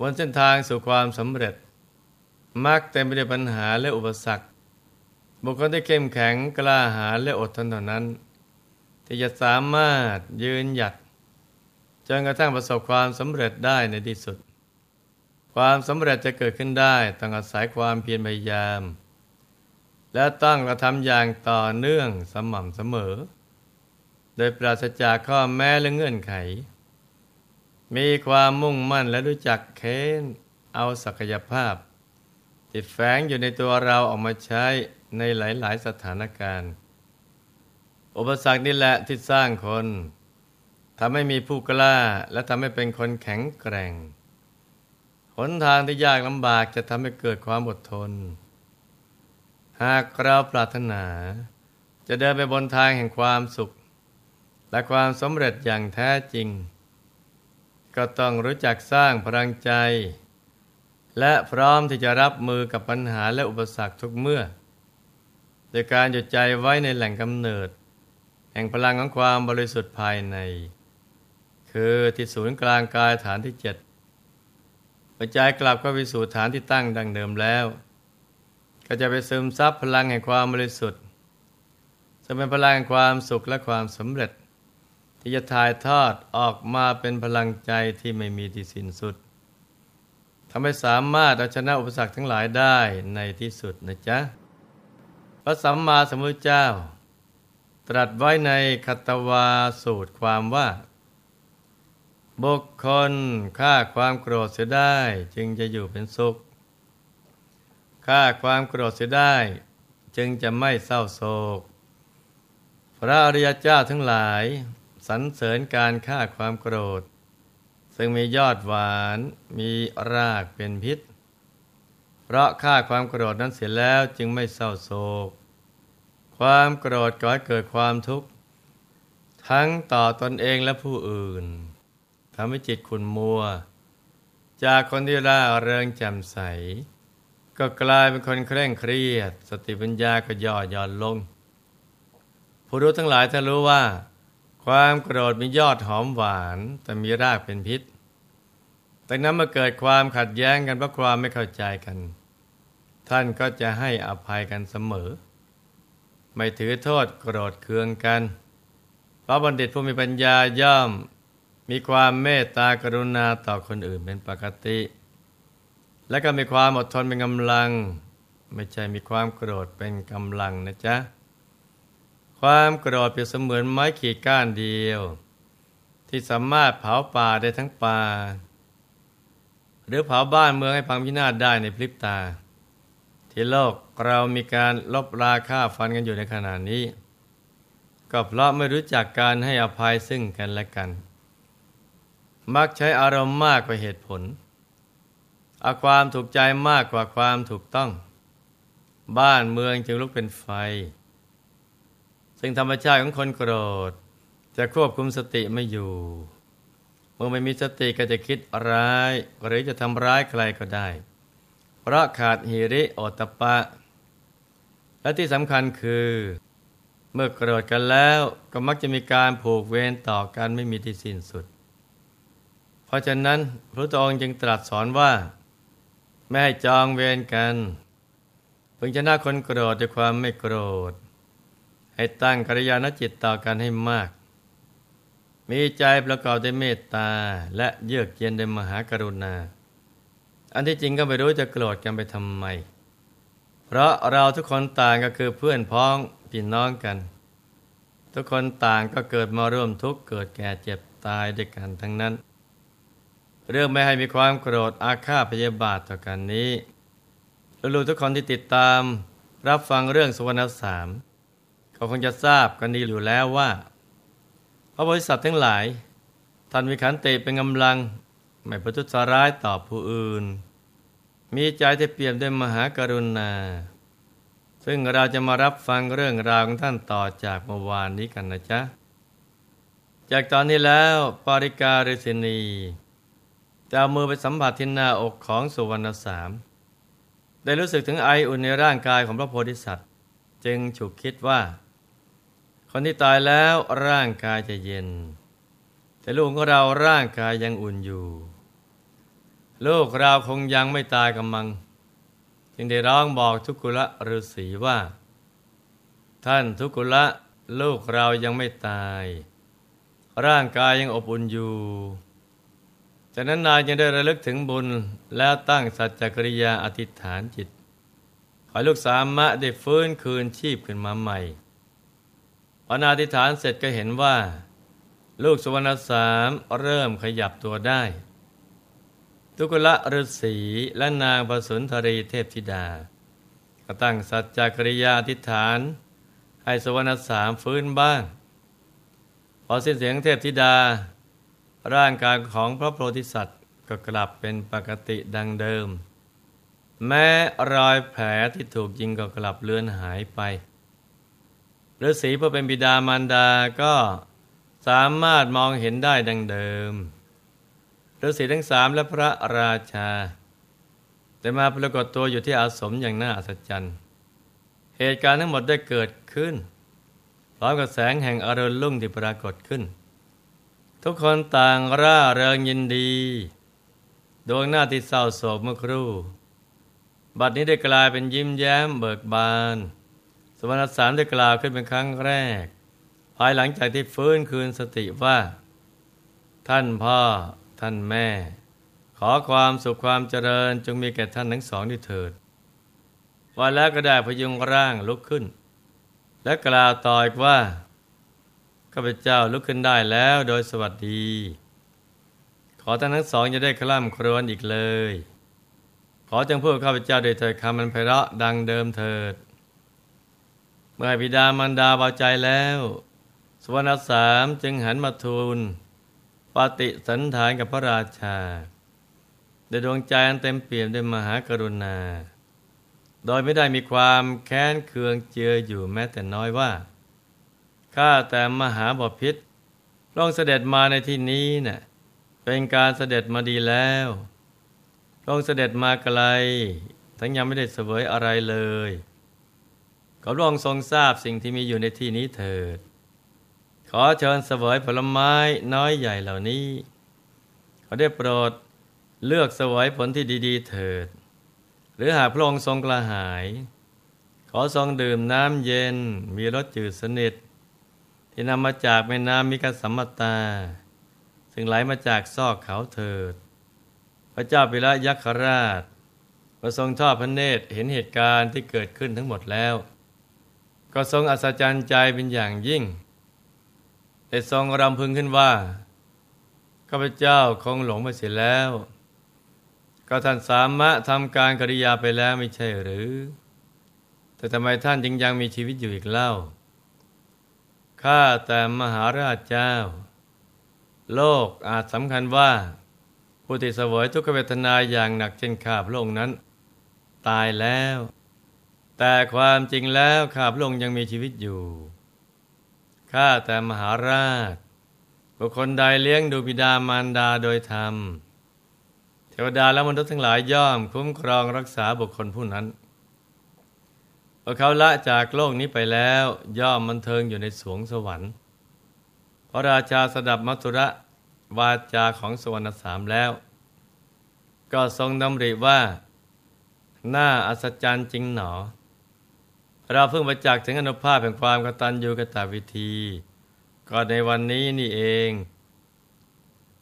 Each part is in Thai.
บนเส้นทางสู่ความสำเร็จ มักเต็มไปด้วยปัญหาและอุปสรรค บุคคลที่เข้มแข็งกล้าหาญและอดทนเท่านั้น ที่จะสามารถยืนหยัดจนกระทั่งประสบความสำเร็จได้ในที่สุด ความสำเร็จจะเกิดขึ้นได้ต้องอาศัยความเพียรพยายาม และต้องกระทำอย่างต่อเนื่องสม่ำเสมอ โดยปราศจากข้อแม้และเงื่อนไข มีความมุ่งมั่นและรู้จักเค้นเอาศักยภาพที่แฝงอยู่ในตัวเราออกมาใช้ในหลาย ๆ สถานการณ์ อุปสรรคนี่แหละที่สร้างคนทำให้มีผู้กล้าและทำให้เป็นคนแข็งแกร่ง หนทางที่ยากลำบากจะทำให้เกิดความอดทน หากเราปรารถนา จะเดินไปบนทางแห่งความสุข และความสำเร็จอย่างแท้จริง ก็ต้องรู้จักสร้างพลังใจ และพร้อมที่จะรับมือกับปัญหาและอุปสรรคทุกเมื่อ โดยการหยุดใจไว้ในแหล่งกำเนิด แห่งพลังของความบริสุทธิ์ภายใน คือที่ศูนย์กลางกายฐานที่เจ็ดปัจจัยกลับก็ไปสู่ฐานที่ตั้งดังเดิมแล้ว ก็จะไปซึมซับพลังแห่งความบริสุทธิ์จะเป็นพลังแห่งความสุขและความสำเร็จ ที่จะถ่ายทอดออกมาเป็นพลังใจที่ไม่มีที่สิ้นสุดทำให้สามารถเอาชนะอุปสรรคทั้งหลายได้ในที่สุดนะจ๊ะ พระสัมมาสัมพุทธเจ้า ตรัสไว้ในคัตวาสูตรความว่า บุคคลฆ่าความโกรธเสียได้จึงจะอยู่เป็นสุขฆ่าความโกรธเสียได้ จึงจะไม่เศร้าโศก พระอริยเจ้าทั้งหลาย รรเสริญการฆ่าความโกรธ ซึ่งมียอดหวานมีรากเป็นพิษ เพราะฆ่าความโกรธนั้นเสียแล้วจึงไม่เศร้าโศก ความโกรธก่อให้เกิดความทุกข์ ทั้งต่อตนเองและผู้อื่นทำให้จิตขุนมัว จากคนที่ร่าเริงแจ่มใส ก็กลายเป็นคนเคร่งเครียด สติปัญญาก็ย่อหย่อนลง ผู้รู้ทั้งหลายถ้ารู้ว่า ความโกรธมียอดหอมหวาน แต่มีรากเป็นพิษแต่นั้นมาเกิดความขัดแย้งกันเพราะความไม่เข้าใจกัน ท่านก็จะให้อภัยกันเสมอ ไม่ถือโทษโกรธเคืองกันเพราะบัณฑิตผู้มีปัญญาย่อมมีความเมตตากรุณาต่อคนอื่นเป็นปกติ และก็มีความอดทนเป็นกำลัง ไม่ใช่มีความโกรธเป็นกำลังนะจ๊ะ ความโกรธเปรียบเสมือนไม้ขีดก้านเดียว ที่สามารถเผาป่าได้ทั้งป่า หรือเผาบ้านเมืองให้พังพินาศได้ในพริบตา ที่โลกเรามีการลบราค่าฟันกันอยู่ในขณะนี้ ก็เพราะไม่รู้จักการให้อภัยซึ่งกันและกัน มักใช้อารมณ์มากกว่าเหตุผลเอาความถูกใจมากกว่าความถูกต้อง บ้านเมืองจึงลุกเป็นไฟ ซึ่งธรรมชาติของคนโกรธ จะควบคุมสติไม่อยู่ เมื่อไม่มีสติก็จะคิดร้าย หรือจะทำร้ายใครก็ได้ เพราะขาดหิริโอตปะ และที่สำคัญคือ เมื่อโกรธกันแล้วก็มักจะมีการผูกเวรต่อกันไม่มีที่สิ้นสุด เพราะฉะนั้นพระองค์จึงตรัสสอนว่า ไม่ให้จองเวรกันพึงชนะคนโกรธด้วยความไม่โกรธ ให้ตั้งกัลยาณจิตต่อกันให้มาก มีใจประกอบด้วยเมตตาและเยือกเย็นด้วยมหากรุณา อันที่จริงก็ไม่รู้จะโกรธกันไปทำไม เพราะเราทุกคนต่างก็คือเพื่อนพ้องพี่น้องกัน ทุกคนต่างก็เกิดมาร่วมทุกข์เกิดแก่เจ็บตายด้วยกันทั้งนั้น เรื่องไม่ให้มีความโกรธอาฆาตพยาบาทต่อกันนี้ลูกทุกคนที่ติดตามรับฟังเรื่องสุวรรณสาม เขาคงจะทราบกันดีอยู่แล้วว่า พระบริษัททั้งหลายท่านมีขันติเป็นกำลัง ไม่ประทุษร้ายต่อผู้อื่น มีใจที่เปี่ยมด้วยมหากรุณา ซึ่งเราจะมารับฟังเรื่องราวของท่านต่อจากเมื่อวานนี้กันนะจ๊ะ จากตอนนี้แล้วปาริกาฤษินีจะเอามือไปสัมผัสที่หน้าอกของสุวรรณสาม ได้รู้สึกถึงไออุ่นในร่างกายของพระโพธิสัตว์ จึงฉุกคิดว่า คนที่ตายแล้วร่างกายจะเย็น แต่ลูกของเราร่างกายยังอุ่นอยู่ ลูกเราคงยังไม่ตายกำมัง จึงได้ร้องบอกทุกุละฤาษีว่า ท่านทุกุละลูกเรายังไม่ตาย ร่างกายยังอบอุ่นอยู่จากนั้นนายยังได้ระลึกถึงบุญแล้วตั้งสัจจกริยาอธิษฐานจิตขอลูกสามะได้ฟื้นคืนชีพขึ้นมาใหม่ อนาธิฐานเสร็จก็เห็นว่า ลูกสุวรรณสามเริ่มขยับตัวได้ ทุกละฤาษีและนางประสุนทรีเทพธิดา ก็ตั้งสัจจกริยาธิฐาน ให้สุวรรณสามฟื้นบ้าง พอสิ้นเสียงเทพธิดา ร่างกายของพระโพธิสัตว์ก็กลับเป็นปกติดังเดิม แม้รอยแผลที่ถูกยิงก็กลับเลือนหายไป ฤาษีเพื่อเป็นบิดามารดาก็สามารถมองเห็นได้ดังเดิมฤาษีทั้งสามและพระราชาแต่มาปรากฏตัวอยู่ที่อาสมอย่างน่าอัศจรรย์เหตุการณ์ทั้งหมดได้เกิดขึ้นพร้อมกับแสงแห่งอรุณรุ่งที่ปรากฏขึ้น ทุกคนต่างร่าเริงยินดี ดวงหน้าที่เศร้าโศกเมื่อครู่ บัดนี้ได้กลายเป็นยิ้มแย้มเบิกบาน สมณสามได้กล่าวขึ้นเป็นครั้งแรก ภายหลังจากที่ฟื้นคืนสติว่า ท่านพ่อท่านแม่ ขอความสุขความเจริญจงมีแก่ท่านทั้งสองด้วยเถิดวันแล้วก็ได้พยุงร่างลุกขึ้น และกล่าวต่ออีกว่าข้าพเจ้าลุกขึ้นได้แล้วโดยสวัสดี ขอท่านทั้งสองจะได้คล่ำครวญอีกเลย ขอจงพูดข้าพเจ้าโดยเถิดคำมันไพเราะดังเดิมเถิด มื่อบิดามันดาเบาใจแล้วสวรรณสามจึงหันมาทูลปฏิสันฐานกับพระราชาโดยดวงใจอันเต็มเปี่ยมด้วยมหากรุณา โดยไม่ได้มีความแค้นเคืองเจืออยู่แม้แต่น้อยว่าข้าแต่มหาบพิษลองเสด็จมาในที่นี้นะ่ะเป็นการเสด็จมาดีแล้วลองเสด็จมาไกล ทั้งยังไม่ได้เสวยอะไรเลย ขอรองทรงทราบสิ่งที่มีอยู่ในที่นี้เถิด ขอเชิญเสวยผลไม้น้อยใหญ่เหล่านี้ ขอได้โปรดเลือกเสวยผลที่ดี ๆ เถิด หรือหากพระองค์ทรงกระหาย ขอทรงดื่มน้ำเย็นมีรสจืดสนิท ที่นำมาจากแม่น้ำมิกสัมมตา ซึ่งไหลมาจากซอกเขาเถิด พระเจ้าปิระยักษราชประทรงทอดพระเนตรเห็นเหตุการณ์ที่เกิดขึ้นทั้งหมดแล้ว ก็ทรงอัศจรรย์ใจเป็นอย่างยิ่ง แต่ทรงรำพึงขึ้นว่าข้าพเจ้าคงหลงไปเสียแล้ว ก็ท่านสามารถทำการกริยาไปแล้วไม่ใช่หรือ แต่ทำไมท่านจึงยังมีชีวิตอยู่อีกเล่า ข้าแต่มหาราชเจ้า โลกอาจสำคัญว่าผู้ที่เสวยทุกขเวทนาอย่างหนักเช่นข้าพระองค์นั้น ตายแล้ว แต่ความจริงแล้วข้าพระองค์ยังมีชีวิตอยู่ ข้าแต่มหาราช บุคคลใดเลี้ยงดูบิดามารดาโดยธรรม เทวดาและมนุษย์ทั้งหลายย่อมคุ้มครองรักษาบุคคลผู้นั้นพอเขาละจากโลกนี้ไปแล้วย่อมมันเทิงอยู่ในสวงสวรรค์ พระราชาสดับมัทุระวาจาของสวรรณสามแล้ว ก็ทรงดำริว่าน้าอัศจรรย์จริงหนอ เราเพิ่งประจักษ์ถึงอนุภาพแห่งความกตัญญูกตวิธี ก็ในวันนี้นี่เอง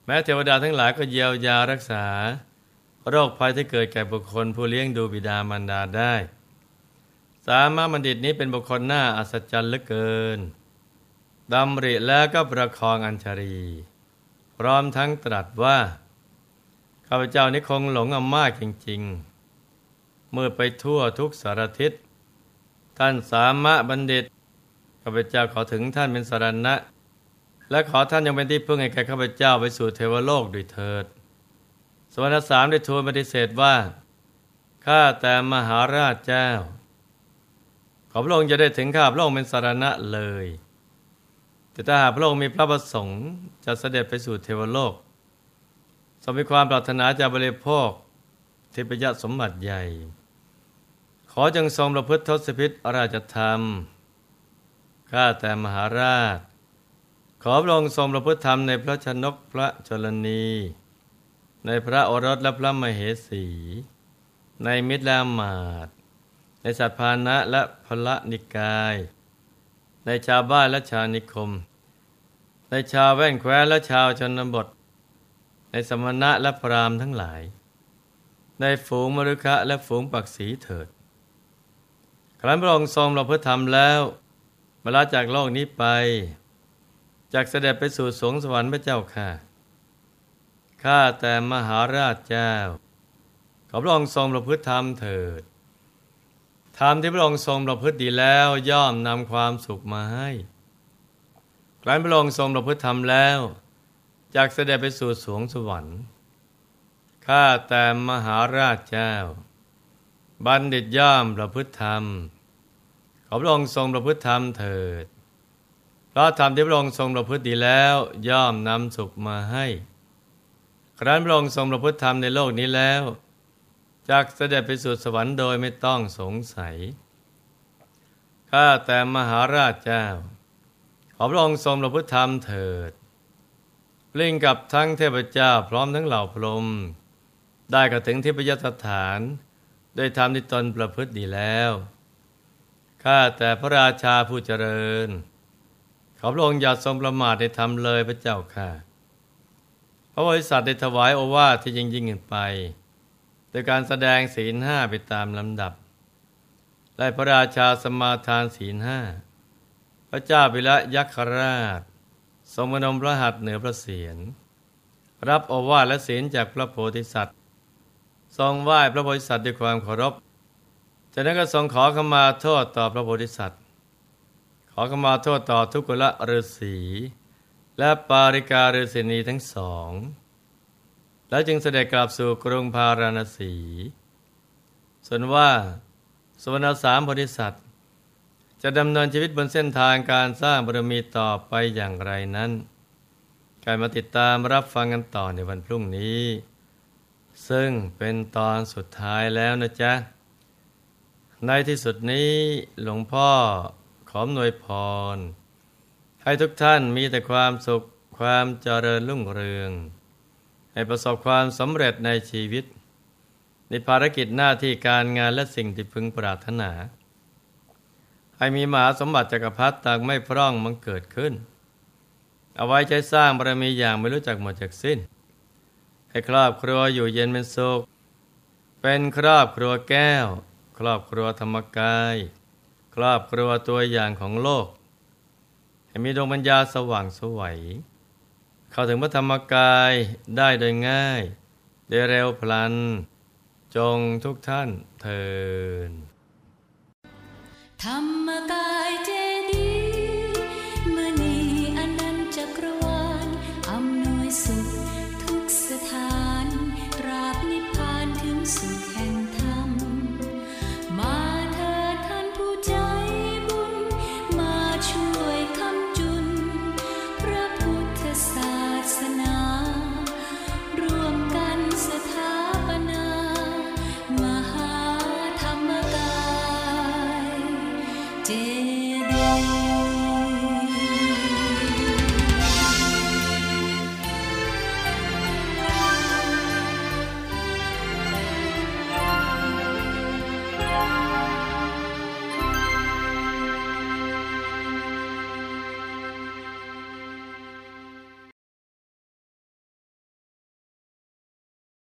แม้เทวดาทั้งหลายก็เยียวยารักษา โรคภัยที่เกิดแก่บุคคลผู้เลี้ยงดูบิดามารดาได้ สามารถบัณฑิตนี้เป็นบุคคลหน้าอัศจรรย์เหลือเกินดำริแล้วก็ประคองอัญชรี พร้อมทั้งตรัสว่า ข้าพเจ้านี้คงหลงอำมากจริง ๆ เมื่อไปทั่วทุกสารทิศ ท่านสามารถบัณฑิตข้าพเจ้าขอถึงท่านเป็นสรณะ และขอท่านยังเป็นที่พึ่งให้แก่ข้าพเจ้าไปสู่เทวโลกด้วยเถิด สวรรสามได้ทูลปฏิเสธว่าข้าแต่มหาราชเจ้า ขอพระองค์จะได้ถึงข้าพระองค์เป็นสารณะเลย แต่ถ้าหากพระองค์มีพระประสงค์จะเสด็จไปสู่เทวโลกสมมีความปรารถนาจะบริโภคเทพยสมบัติใหญ่ อจงทรงประพฤติทศพิษราชธรรม ข้าแต่มหาราช ขอพระองค์ทรงประพฤติธรรมในพระชนกพระชลนี ในพระโอรสและพระมเหสี ในมิตรและมาตในสัตว์พานะและพละนิกาย ในชาวบ้านและชาวนิคม ในชาวแว่นแคว้นและชาวชนบท ในสมณะและพรามทั้งหลาย ในฝูงมรุคะและฝูงปักสีเถิด ครั้นพระองค์ทรงเราเพื่อทำแล้วมาลาจากโลกนี้ไป จากเสด็จไปสู่สวงสวรรค์พระเจ้าค่ะ ข้าแต่มหาราชเจ้า ขอพระองค์ทรงประพฤติธรรมเถิด ธรรมที่พระองค์ทรงประพฤติดีแล้วย่อมนำความสุขมาให้ครั้นพระองค์ทรงประพฤติธรรมแล้ว จากเสด็จไปสู่สวงสวรรค์ ข้าแต่มหาราชเจ้า บัณฑิตย่อมประพฤติธรรม ขอพระองค์ทรงประพฤติธรรมเถิด เพราะธรรมที่พระองค์ทรงประพฤติดีแล้วย่อมนำสุขมาให้ ครั้นพระองค์ทรงประพฤติธรรมในโลกนี้แล้วจากเสด็จไปสู่สวรรค์โดยไม่ต้องสงสัย ข้าแต่มหาราชเจ้า ขอพระองค์ทรงประพฤติธรรมเถิดเล่งกับทั้งเทพเจ้าพร้อมทั้งเหล่าพรหมได้กระถึงที่พยสถาน โดยธรรมที่ตนประพฤติดีแล้ว ข้าแต่พระราชาผู้เจริญ ขอพระองค์อย่าทรงประมาทในธรรมเลยพระเจ้าค่ะ พระบริษัทได้ถวายโอวาทที่ยิ่งยิ่งขึ้นไป โดยการแสดงศีลห้าไปตามลำดับและพระราชาสมาทานศีลห้า พระเจ้าปิละยักษราช ทรงมนมพระหัตถ์เหนือพระเศียรรับโอวาทและศีลจากพระโพธิสัตว์ ทรงไหว้พระโพธิสัตว์ด้วยความเคารพ จากนั้นก็ทรงขอขมาโทษต่อพระโพธิสัตว์ ขอขมาโทษต่อทุกขละฤาษีและปาริกาฤาษีนีทั้งสอง แล้วจึงเสด็จกลับสู่กรุงพาราณสี ส่วนว่าสวรรณสามโพธิสัตว์ จะดำเนินชีวิตบนเส้นทางการสร้างบารมีต่อไปอย่างไรนั้นการมาติดตามรับฟังกันต่อในวันพรุ่งนี้ ซึ่งเป็นตอนสุดท้ายแล้วนะจ๊ะ ในที่สุดนี้หลวงพ่อขอหน่วยพร ให้ทุกท่านมีแต่ความสุขความเจริญรุ่งเรือง ให้ประสบความสำเร็จในชีวิต ในภารกิจหน้าที่การงานและสิ่งที่พึงปรารถนา ให้มีมหาสมบัติจักรพรรดิต่างไม่พร่องมันเกิดขึ้น เอาไว้ใช้สร้างบารมีอย่างไม่รู้จักหมดจากสิ้น ให้ครอบครัวอยู่เย็นเป็นสุข เป็นครอบครัวแก้ว ครอบครัวธรรมกาย ครอบครัวตัวอย่างของโลก ให้มีดวงปัญญาสว่างสวัย เข้าถึงพระธรรมกายได้โดยง่าย ได้เร็วพลัน จงทุกท่านเทินธรรมกา ฐานราบนิพพานถึงสุด